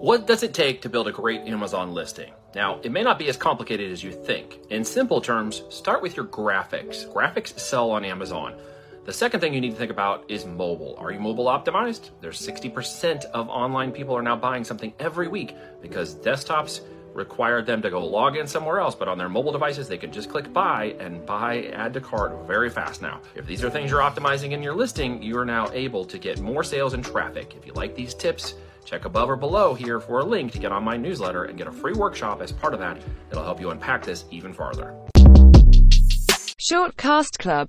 What does it take to build a great Amazon listing? Now, it may not be as complicated as you think. In simple terms, start with your graphics. Graphics sell on Amazon. The second thing you need to think about is mobile. Are you mobile optimized? There's 60% of online people are now buying something every week because desktops require them to go log in somewhere else, but on their mobile devices, they can just click buy and buy, add to cart very fast now. If these are things you're optimizing in your listing, you are now able to get more sales and traffic. If you like these tips, Check above or below here for a link to get on my newsletter and get a free workshop as part of that that'll help you unpack this even farther. Shortcast Club